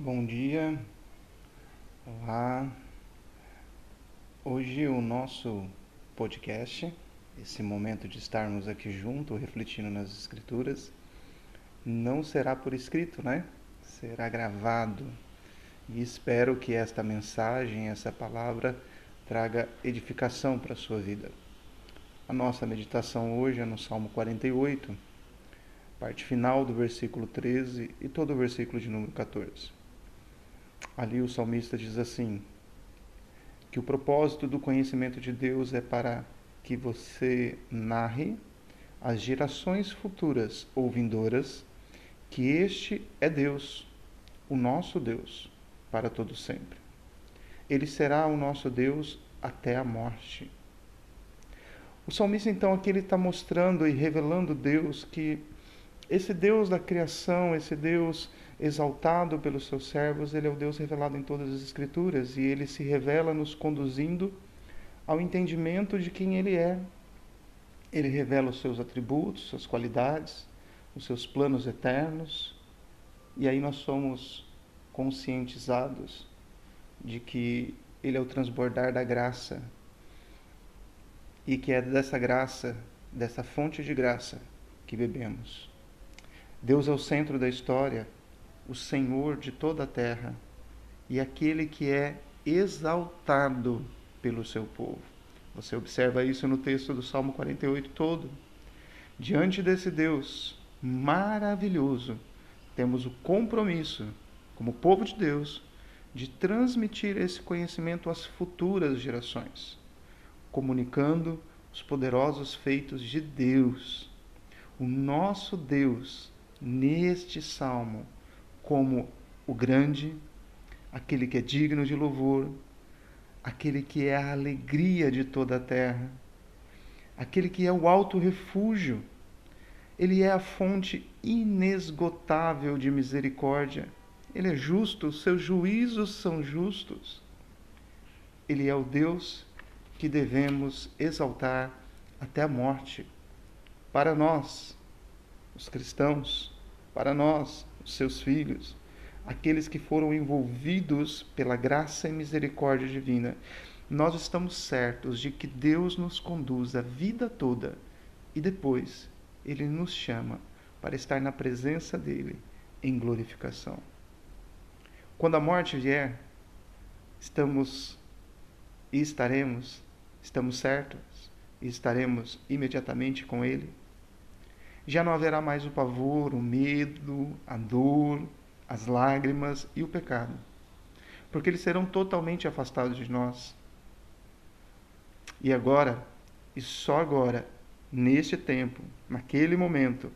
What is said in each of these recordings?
Bom dia, olá. Hoje o nosso podcast, esse momento de estarmos aqui junto, refletindo nas Escrituras, não será por escrito, né? Será gravado. E espero que esta mensagem, essa palavra, traga edificação para a sua vida. A nossa meditação hoje é no Salmo 48, parte final do versículo 13 e todo o versículo de número 14. Ali o salmista diz assim: que o propósito do conhecimento de Deus é para que você narre às gerações futuras ou vindouras que este é Deus, o nosso Deus, para todo sempre. Ele será o nosso Deus até a morte. O salmista, então, aqui ele está mostrando e revelando Deus que esse Deus da criação, esse Deus exaltado pelos seus servos, ele é o Deus revelado em todas as Escrituras e ele se revela nos conduzindo ao entendimento de quem ele é. Ele revela os seus atributos, suas qualidades, os seus planos eternos, e aí nós somos conscientizados de que ele é o transbordar da graça e que é dessa graça, dessa fonte de graça que bebemos. Deus é o centro da história, o Senhor de toda a terra e aquele que é exaltado pelo seu povo. Você observa isso no texto do Salmo 48 todo. Diante desse Deus maravilhoso, temos o compromisso, como povo de Deus, de transmitir esse conhecimento às futuras gerações, comunicando os poderosos feitos de Deus. O nosso Deus neste salmo como o grande, aquele que é digno de louvor, aquele que é a alegria de toda a terra, aquele que é o alto refúgio. Ele é a fonte inesgotável de misericórdia. Ele é justo, seus juízos são justos. Ele é o Deus que devemos exaltar até a morte. Para nós, os cristãos, para nós, seus filhos, aqueles que foram envolvidos pela graça e misericórdia divina, nós estamos certos de que Deus nos conduz a vida toda e depois Ele nos chama para estar na presença dEle em glorificação. Quando a morte vier, estamos e estaremos, estamos certos e estaremos imediatamente com Ele já não haverá mais o pavor, o medo, a dor, as lágrimas e o pecado, porque eles serão totalmente afastados de nós. E agora, e só agora, neste tempo, naquele momento,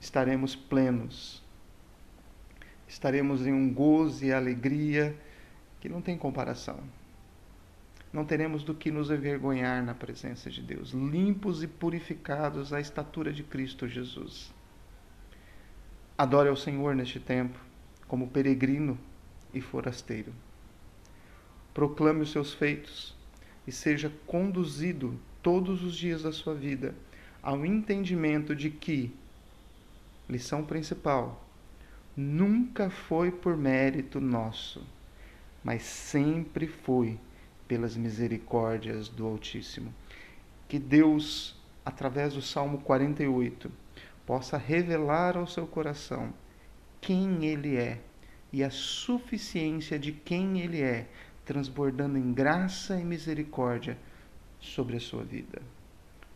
estaremos plenos. Estaremos em um gozo e alegria que não tem comparação não teremos do que nos envergonhar na presença de Deus, limpos e purificados à estatura de Cristo Jesus. Adore ao Senhor neste tempo, como peregrino e forasteiro. Proclame os seus feitos e seja conduzido todos os dias da sua vida ao entendimento de que, lição principal, nunca foi por mérito nosso, mas sempre foi pelas misericórdias do Altíssimo. Que Deus, através do Salmo 48, possa revelar ao seu coração quem Ele é e a suficiência de quem Ele é, transbordando em graça e misericórdia sobre a sua vida.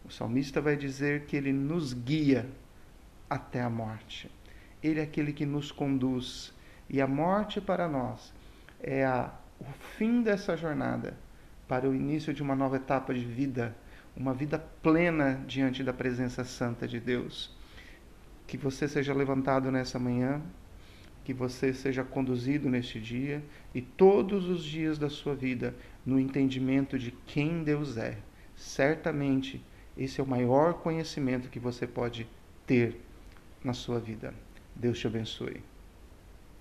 O salmista vai dizer que Ele nos guia até a morte. Ele é aquele que nos conduz. E a morte para nós é a, o fim dessa jornada para o início de uma nova etapa de vida, uma vida plena diante da presença santa de Deus. Que você seja levantado nessa manhã, que você seja conduzido neste dia e todos os dias da sua vida no entendimento de quem Deus é. Certamente, esse é o maior conhecimento que você pode ter na sua vida. Deus te abençoe.